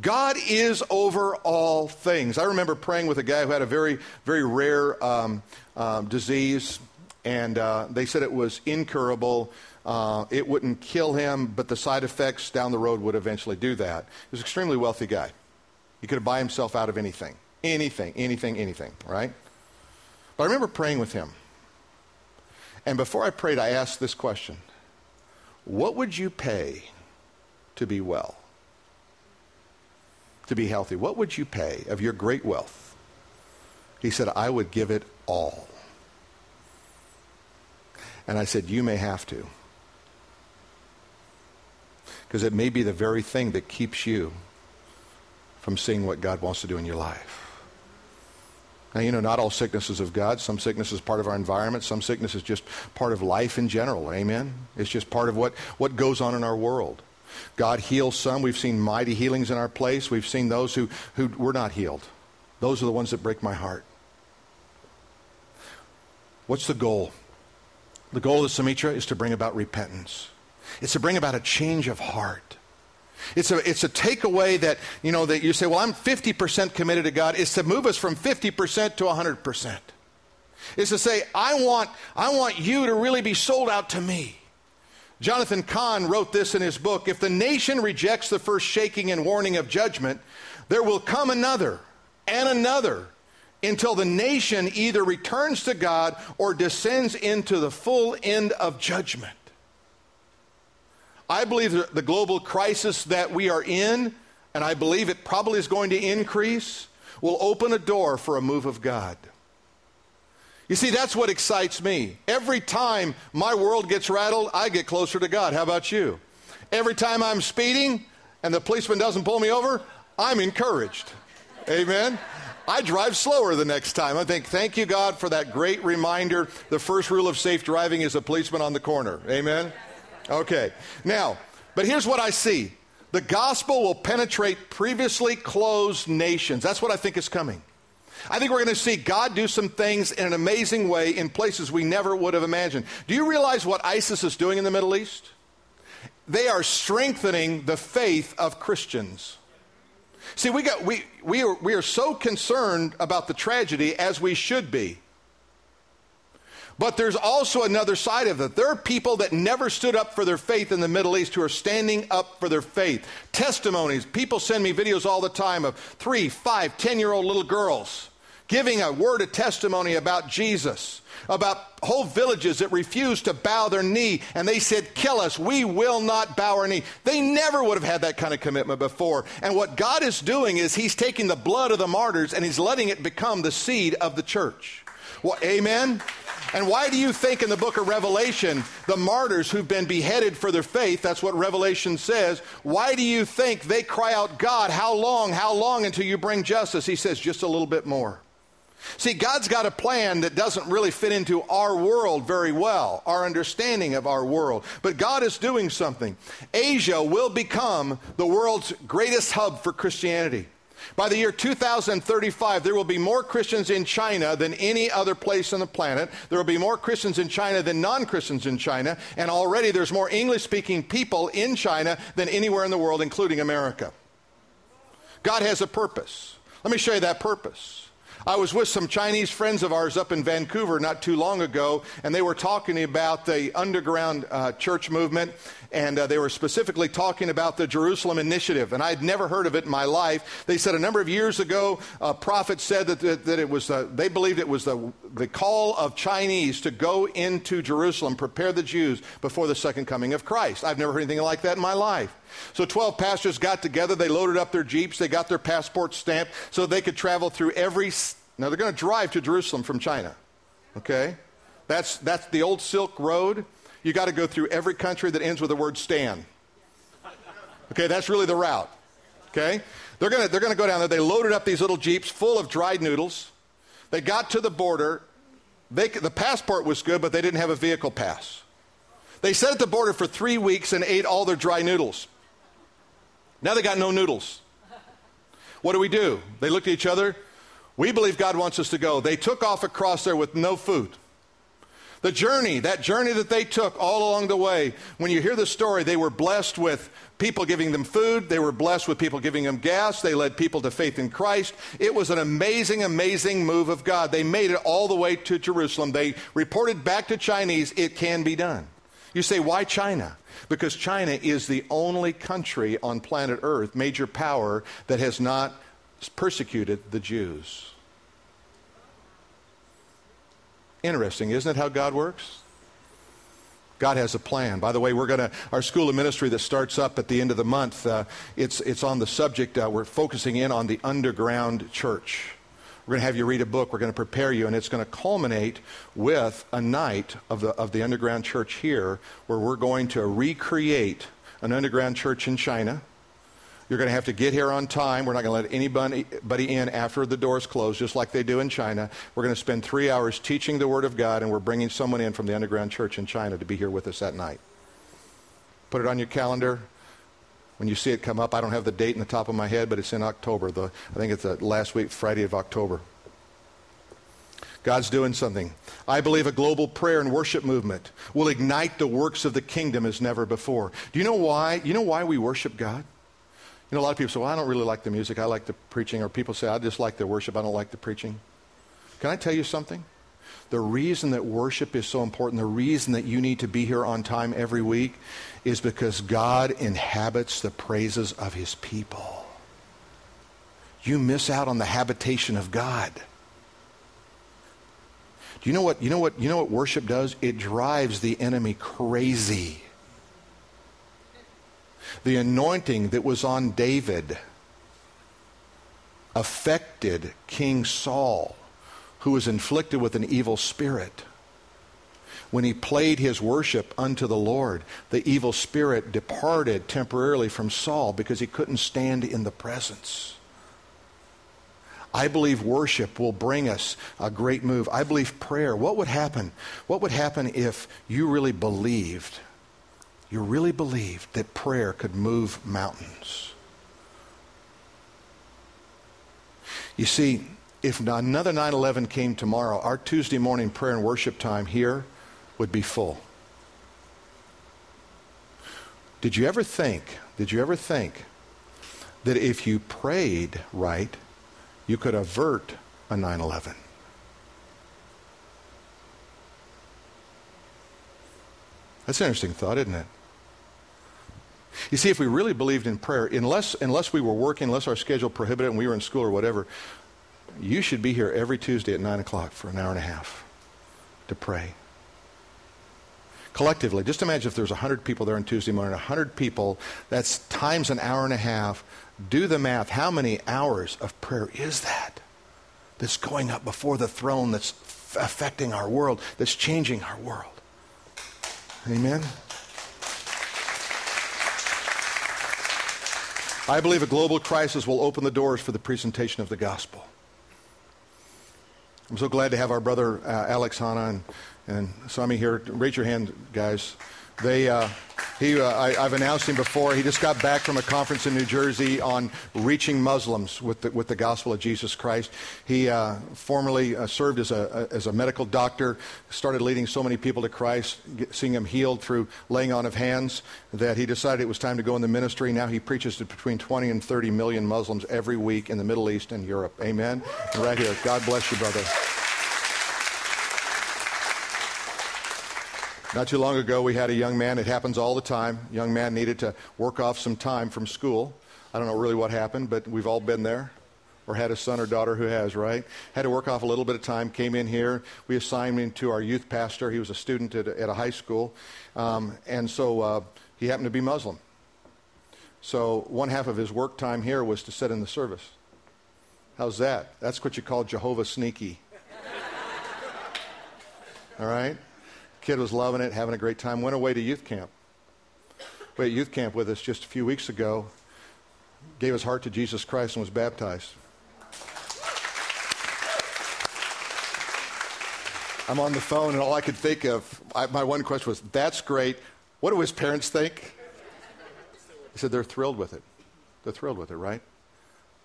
God is over all things. I remember praying with a guy who had a very, very rare um, um, disease, and uh, they said it was incurable. Uh, it wouldn't kill him, but the side effects down the road would eventually do that. He was an extremely wealthy guy. He could buy himself out of anything, anything, anything, anything, right? But I remember praying with him. And before I prayed, I asked this question What would you pay to be well? To be healthy? What would you pay of your great wealth? He said, I would give it all. And I said, You may have to. Because it may be the very thing that keeps you from seeing what God wants to do in your life. Now, you know, not all sickness is of God. Some sickness is part of our environment. Some sickness is just part of life in general. Amen? It's just part of what, what goes on in our world. God heals some. We've seen mighty healings in our place. We've seen those who, who were not healed. Those are the ones that break my heart. What's the goal? The goal of the Shemitah is to bring about repentance. It's to bring about a change of heart. It's a, it's a takeaway that, you know, that you say, well, I'm 50% committed to God. It's to move us from 50% to 100%. It's to say, I want, I want you to really be sold out to me. Jonathan Cahn wrote this in his book If the nation rejects the first shaking and warning of judgment, there will come another and another until the nation either returns to God or descends into the full end of judgment. I believe the global crisis that we are in, and I believe it probably is going to increase, will open a door for a move of God. You see, that's what excites me. Every time my world gets rattled, I get closer to God. How about you? Every time I'm speeding and the policeman doesn't pull me over, I'm encouraged. Amen. I drive slower the next time. I think, thank you, God, for that great reminder. The first rule of safe driving is a policeman on the corner. Amen? Okay. Now, but here's what I see the gospel will penetrate previously closed nations. That's what I think is coming. I think we're going to see God do some things in an amazing way in places we never would have imagined. Do you realize what ISIS is doing in the Middle East? They are strengthening the faith of Christians. See, we, got, we, we, are, we are so concerned about the tragedy as we should be. But there's also another side of it. There are people that never stood up for their faith in the Middle East who are standing up for their faith. Testimonies. People send me videos all the time of three, five, ten year old little girls giving a word of testimony about Jesus, about whole villages that refused to bow their knee, and they said, Kill us, we will not bow our knee. They never would have had that kind of commitment before. And what God is doing is He's taking the blood of the martyrs and He's letting it become the seed of the church. Well, amen? And why do you think in the book of Revelation, the martyrs who've been beheaded for their faith, that's what Revelation says, why do you think they cry out, God, how long, how long until you bring justice? He says, just a little bit more. See, God's got a plan that doesn't really fit into our world very well, our understanding of our world. But God is doing something. Asia will become the world's greatest hub for Christianity. By the year 2035, there will be more Christians in China than any other place on the planet. There will be more Christians in China than non Christians in China. And already there's more English speaking people in China than anywhere in the world, including America. God has a purpose. Let me show you that purpose. I was with some Chinese friends of ours up in Vancouver not too long ago, and they were talking about the underground uh, church movement, and uh, they were specifically talking about the Jerusalem Initiative, and I'd never heard of it in my life. They said a number of years ago, a prophet said that, that, that it was, uh, they believed it was the, the call of Chinese to go into Jerusalem, prepare the Jews before the second coming of Christ. I've never heard anything like that in my life. So 12 pastors got together, they loaded up their Jeeps, they got their passports stamped so they could travel through every. Now they're going to drive to Jerusalem from China. Okay? That's, that's the old Silk Road. You got to go through every country that ends with the word Stan. Okay, that's really the route. Okay? They're going to they're going to go down there. They loaded up these little Jeeps full of dried noodles. They got to the border. They, the passport was good, but they didn't have a vehicle pass. They sat at the border for three weeks and ate all their dry noodles. Now they got no noodles. What do we do? They looked at each other. We believe God wants us to go. They took off across there with no food. The journey, that journey that they took all along the way, when you hear the story, they were blessed with people giving them food. They were blessed with people giving them gas. They led people to faith in Christ. It was an amazing, amazing move of God. They made it all the way to Jerusalem. They reported back to Chinese, it can be done. You say, why China? Because China is the only country on planet Earth, major power, that has not persecuted the Jews. Interesting, isn't it how God works? God has a plan. By the way, we're going to, our school of ministry that starts up at the end of the month, uh, it's, it's on the subject, uh, we're focusing in on the underground church. We're going to have you read a book. We're going to prepare you, and it's going to culminate with a night of the, of the underground church here where we're going to recreate an underground church in China. You're going to have to get here on time. We're not going to let anybody in after the doors close, just like they do in China. We're going to spend three hours teaching the Word of God, and we're bringing someone in from the underground church in China to be here with us that night. Put it on your calendar. When you see it come up, I don't have the date in the top of my head, but it's in October. The, I think it's the last week, Friday of October. God's doing something. I believe a global prayer and worship movement will ignite the works of the kingdom as never before. Do you know why? You know why we worship God? You know, a lot of people say, well, I don't really like the music. I like the preaching. Or people say, I just like the worship. I don't like the preaching. Can I tell you something? The reason that worship is so important, the reason that you need to be here on time every week is because God inhabits the praises of his people. You miss out on the habitation of God. Do you know what you know what you know what worship does? It drives the enemy crazy. The anointing that was on David affected King Saul who was inflicted with an evil spirit. When he played his worship unto the Lord, the evil spirit departed temporarily from Saul because he couldn't stand in the presence. I believe worship will bring us a great move. I believe prayer. What would happen? What would happen if you really believed, you really believed that prayer could move mountains? You see, if another 9 11 came tomorrow, our Tuesday morning prayer and worship time here would be full. Did you ever think, did you ever think that if you prayed right, you could avert a 9 11? That's an interesting thought, isn't it? You see, if we really believed in prayer, unless, unless we were working, unless our schedule prohibited and we were in school or whatever, you should be here every Tuesday at 9 o'clock for an hour and a half to pray. Collectively, just imagine if there's 100 people there on Tuesday morning, 100 people, that's times an hour and a half. Do the math. How many hours of prayer is that? That's going up before the throne, that's affecting our world, that's changing our world. Amen? I believe a global crisis will open the doors for the presentation of the gospel. I'm so glad to have our brother uh, Alex Hanna and, and Sami here. Raise your hand, guys. They, uh, he, uh, I, have announced him before. He just got back from a conference in New Jersey on reaching Muslims with the, with the gospel of Jesus Christ. He uh, formerly uh, served as a, as a medical doctor, started leading so many people to Christ, get, seeing them healed through laying on of hands, that he decided it was time to go in the ministry. Now he preaches to between 20 and 30 million Muslims every week in the Middle East and Europe. Amen. And right here. God bless you, brother. Not too long ago, we had a young man, it happens all the time. Young man needed to work off some time from school. I don't know really what happened, but we've all been there or had a son or daughter who has, right? Had to work off a little bit of time, came in here. We assigned him to our youth pastor. He was a student at, at a high school. Um, and so uh, he happened to be Muslim. So one half of his work time here was to sit in the service. How's that? That's what you call Jehovah sneaky. All right? Kid was loving it, having a great time. Went away to youth camp. Went at youth camp with us just a few weeks ago. Gave his heart to Jesus Christ and was baptized. I'm on the phone, and all I could think of, I, my one question was, "That's great. What do his parents think?" He said, "They're thrilled with it. They're thrilled with it, right?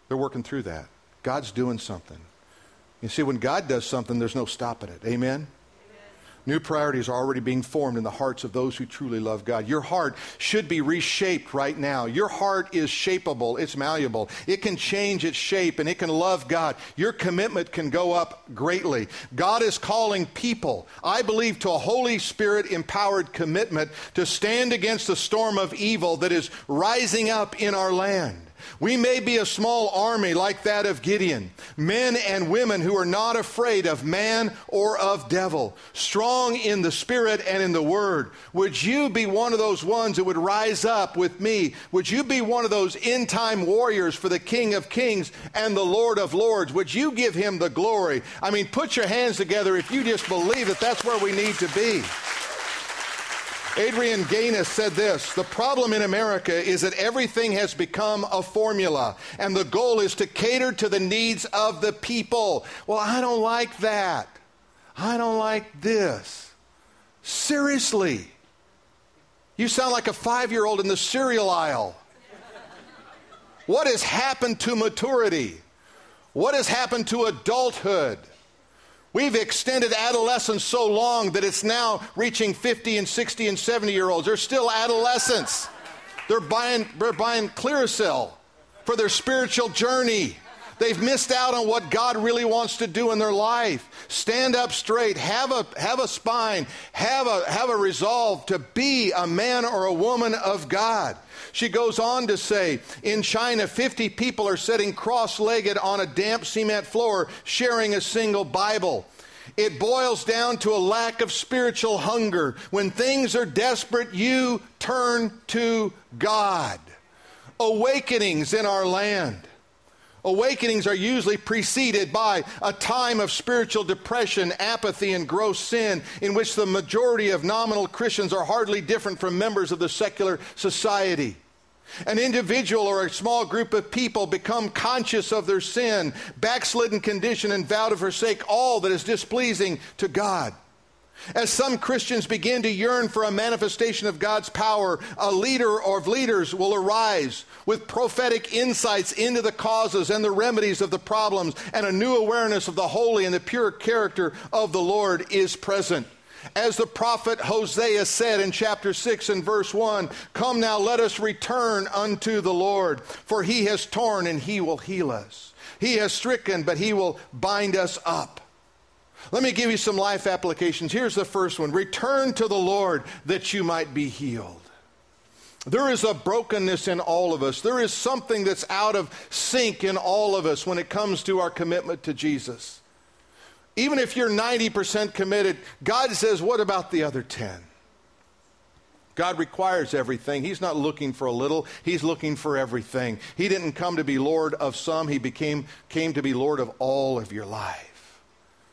They're working through that. God's doing something. You see, when God does something, there's no stopping it. Amen." New priorities are already being formed in the hearts of those who truly love God. Your heart should be reshaped right now. Your heart is shapeable, it's malleable. It can change its shape and it can love God. Your commitment can go up greatly. God is calling people, I believe, to a Holy Spirit empowered commitment to stand against the storm of evil that is rising up in our land. We may be a small army like that of Gideon, men and women who are not afraid of man or of devil, strong in the spirit and in the word. Would you be one of those ones that would rise up with me? Would you be one of those end time warriors for the King of Kings and the Lord of Lords? Would you give him the glory? I mean, put your hands together if you just believe that that's where we need to be. Adrienne Gaines said this The problem in America is that everything has become a formula, and the goal is to cater to the needs of the people. Well, I don't like that. I don't like this. Seriously. You sound like a five year old in the cereal aisle. What has happened to maturity? What has happened to adulthood? We've extended adolescence so long that it's now reaching 50 and 60 and 70 year olds. They're still adolescents. They're buying, they're buying Clearasil for their spiritual journey. They've missed out on what God really wants to do in their life. Stand up straight, have a, have a spine, have a, have a resolve to be a man or a woman of God. She goes on to say in China, 50 people are sitting cross legged on a damp cement floor sharing a single Bible. It boils down to a lack of spiritual hunger. When things are desperate, you turn to God. Awakenings in our land Awakenings are usually preceded by a time of spiritual depression, apathy, and gross sin, in which the majority of nominal Christians are hardly different from members of the secular society. An individual or a small group of people become conscious of their sin, backslidden condition, and vow to forsake all that is displeasing to God. As some Christians begin to yearn for a manifestation of God's power, a leader or leaders will arise with prophetic insights into the causes and the remedies of the problems, and a new awareness of the holy and the pure character of the Lord is present. As the prophet Hosea said in chapter 6 and verse 1 Come now, let us return unto the Lord, for he has torn and he will heal us. He has stricken, but he will bind us up. Let me give you some life applications. Here's the first one Return to the Lord that you might be healed. There is a brokenness in all of us. There is something that's out of sync in all of us when it comes to our commitment to Jesus. Even if you're 90% committed, God says, What about the other 10? God requires everything. He's not looking for a little, He's looking for everything. He didn't come to be Lord of some, He became, came to be Lord of all of your life.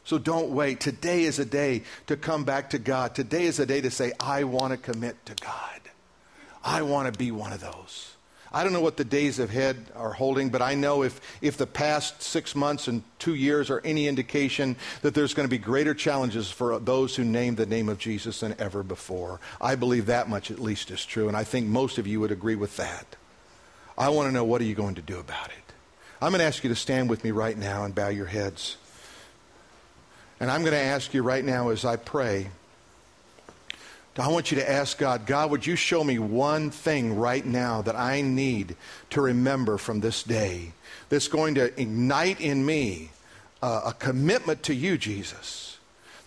So don't wait. Today is a day to come back to God. Today is a day to say, I want to commit to God. I want to be one of those. I don't know what the days ahead are holding, but I know if, if the past six months and two years are any indication that there's going to be greater challenges for those who name the name of Jesus than ever before. I believe that much at least is true, and I think most of you would agree with that. I want to know what are you going to do about it? I'm going to ask you to stand with me right now and bow your heads. And I'm going to ask you right now as I pray, I want you to ask God, God, would you show me one thing right now that I need to remember from this day that's going to ignite in me a commitment to you, Jesus,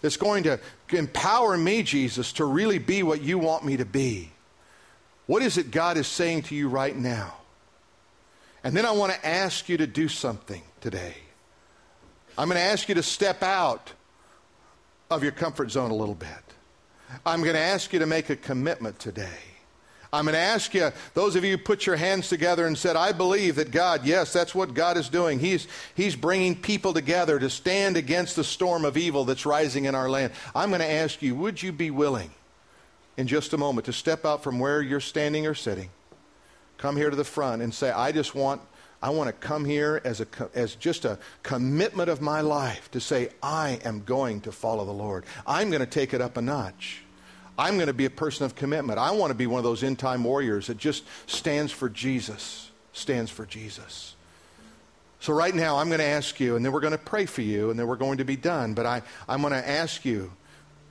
that's going to empower me, Jesus, to really be what you want me to be? What is it God is saying to you right now? And then I want to ask you to do something today. I'm going to ask you to step out of your comfort zone a little bit. I'm going to ask you to make a commitment today. I'm going to ask you, those of you who put your hands together and said, I believe that God, yes, that's what God is doing. He's, he's bringing people together to stand against the storm of evil that's rising in our land. I'm going to ask you, would you be willing in just a moment to step out from where you're standing or sitting, come here to the front and say, I just want I want to come here as, a, as just a commitment of my life to say, I am going to follow the Lord. I'm going to take it up a notch. I'm going to be a person of commitment. I want to be one of those end time warriors that just stands for Jesus, stands for Jesus. So, right now, I'm going to ask you, and then we're going to pray for you, and then we're going to be done. But I, I'm going to ask you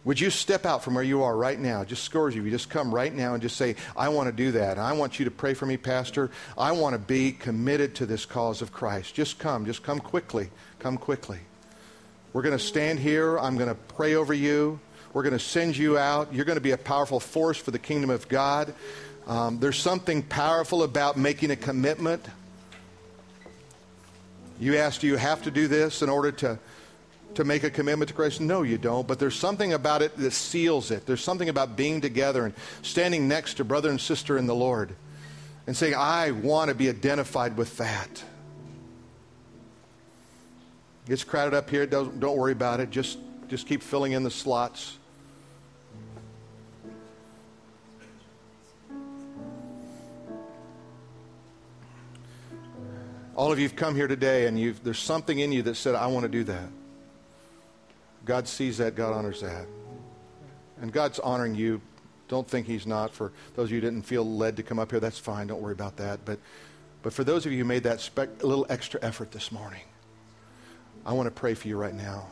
would you step out from where you are right now? Just scores you. You just come right now and just say, I want to do that. I want you to pray for me, Pastor. I want to be committed to this cause of Christ. Just come. Just come quickly. Come quickly. We're going to stand here. I'm going to pray over you. We're going to send you out. You're going to be a powerful force for the kingdom of God. Um, there's something powerful about making a commitment. You asked, do you have to do this in order to to make a commitment to Christ? No, you don't. But there's something about it that seals it. There's something about being together and standing next to brother and sister in the Lord and saying, I want to be identified with that. It's crowded up here. Don't, don't worry about it. Just, just keep filling in the slots. All of you have come here today and you've there's something in you that said, I want to do that. God sees that, God honors that. And God's honoring you. Don't think He's not. For those of you who didn't feel led to come up here, that's fine. Don't worry about that. But, but for those of you who made that a little extra effort this morning, I want to pray for you right now.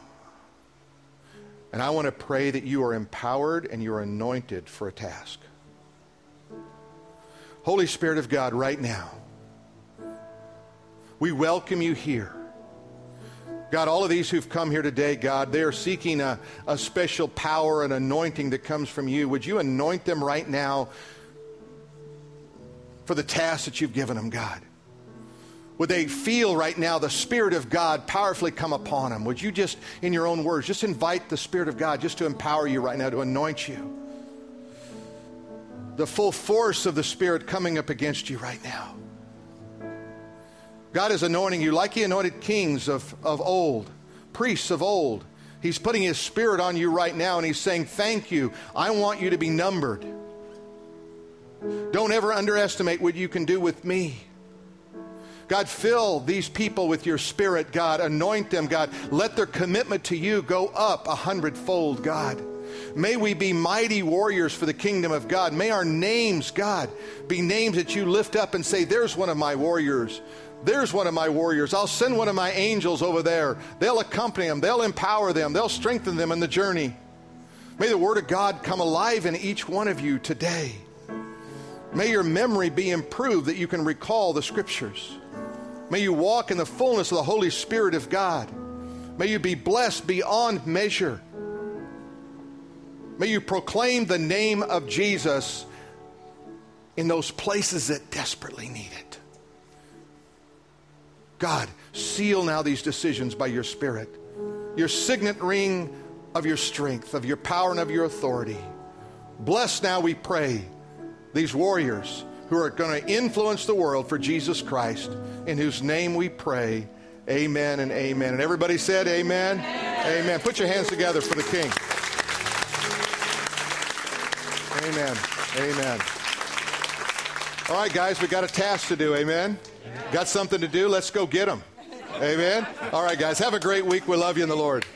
And I want to pray that you are empowered and you're anointed for a task. Holy Spirit of God, right now, we welcome you here. God, all of these who've come here today, God, they are seeking a, a special power and anointing that comes from you. Would you anoint them right now for the task that you've given them, God? Would they feel right now the Spirit of God powerfully come upon them? Would you just, in your own words, just invite the Spirit of God just to empower you right now, to anoint you? The full force of the Spirit coming up against you right now. God is anointing you like He anointed kings of, of old, priests of old. He's putting His Spirit on you right now, and He's saying, Thank you. I want you to be numbered. Don't ever underestimate what you can do with me. God, fill these people with your spirit, God. Anoint them, God. Let their commitment to you go up a hundredfold, God. May we be mighty warriors for the kingdom of God. May our names, God, be names that you lift up and say, There's one of my warriors. There's one of my warriors. I'll send one of my angels over there. They'll accompany them, they'll empower them, they'll strengthen them in the journey. May the Word of God come alive in each one of you today. May your memory be improved that you can recall the Scriptures. May you walk in the fullness of the Holy Spirit of God. May you be blessed beyond measure. May you proclaim the name of Jesus in those places that desperately need it. God, seal now these decisions by your Spirit, your signet ring of your strength, of your power, and of your authority. Bless now, we pray, these warriors who are going to influence the world for Jesus Christ, in whose name we pray. Amen and amen. And everybody said, Amen. Amen. amen. Put your hands together for the King. Amen. Amen. All right, guys, we got a task to do. Amen. Got something to do? Let's go get them. Amen. All right, guys, have a great week. We love you in the Lord.